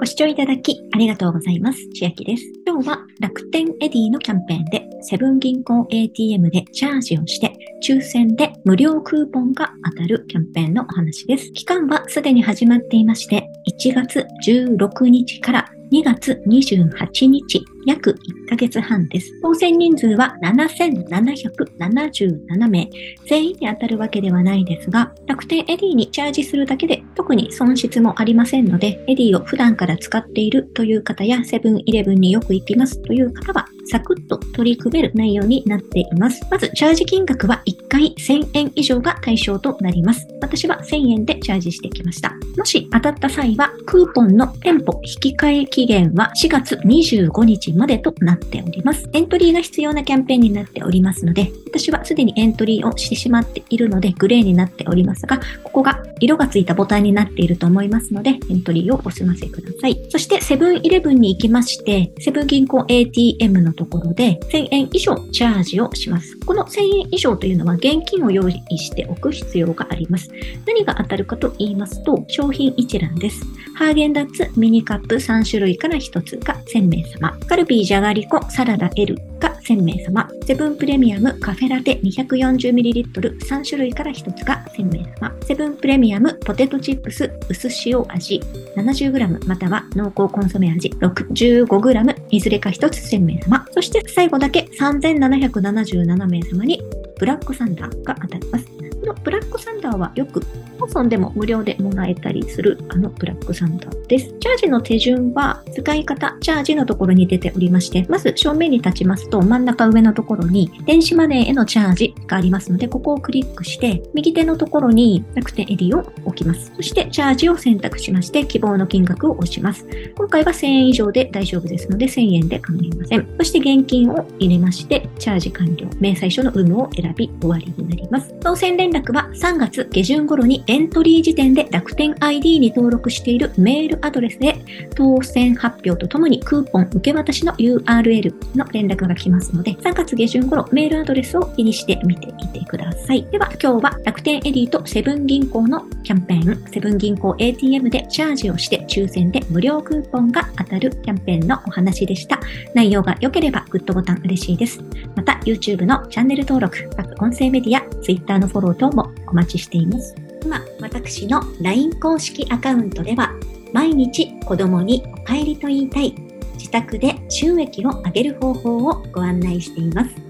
ご視聴いただきありがとうございます。千秋です。今日は楽天 Edy のキャンペーンでセブン銀行 ATM でチャージをして抽選で無料クーポンが当たるキャンペーンのお話です。期間はすでに始まっていまして1月16日から2月28日、約1ヶ月半です。当選人数は7777名。全員に当たるわけではないですが、楽天 Edy にチャージするだけで特に損失もありませんので、 Edy を普段から使っているという方や、セブンイレブンによく行きますという方は、サクッと取り組める内容になっています。まず、チャージ金額は1回1000円以上が対象となります。私は1000円でチャージしてきました。もし当たった際は、クーポンの店舗引換期限は4月25日までとなっております。エントリーが必要なキャンペーンになっておりますので、私はすでにエントリーをしてしまっているので、グレーになっておりますが、ここが色がついたボタンになっていると思いますので、エントリーをお済ませください。そして、セブンイレブンに行きまして、セブン銀行 ATM のところで1000円以上チャージをします。この1000円以上というのは現金を用意しておく必要があります。何が当たるかと言いますと、商品一覧です。ハーゲンダッツミニカップ3種類から1つが1000名様。カルビーじゃがりこサラダ L が1000名様。セブンプレミアムカフェラテ 240ml3 種類から1つが1000名様。セブンプレミアムポテトチップス薄塩味 70g または濃厚コンソメ味 65g いずれか1つ1000名様。そして最後だけ3777名様にブラックサンダーが当たります。のブラックサンダーはよくローソンでも無料でもらえたりするあのブラックサンダーです。チャージの手順は使い方、チャージのところに出ておりまして、まず正面に立ちますと真ん中上のところに電子マネーへのチャージがありますので、ここをクリックして右手のところに楽天エディを置きます。そしてチャージを選択しまして希望の金額を押します。今回は1000円以上で大丈夫ですので1000円で構いません。そして現金を入れましてチャージ完了。明細書の有無を選び終わりになります。当選連絡は3月下旬頃にエントリー時点で楽天 ID に登録しているメールアドレスで当選発表とともにクーポン受け渡しの URL の連絡が来ますので、3月下旬頃メールアドレスを気にしてみてみてください。では今日は楽天 Edy とセブン銀行のキャンペーン、セブン銀行 ATM でチャージをして抽選で無料クーポンが当たるキャンペーンのお話でした。内容が良ければグッドボタン嬉しいです。また YouTube のチャンネル登録、各音声メディア、Twitter のフォロー等もお待ちしています。今、私の LINE 公式アカウントでは、毎日子供にお帰りと言いたい、自宅で収益を上げる方法をご案内しています。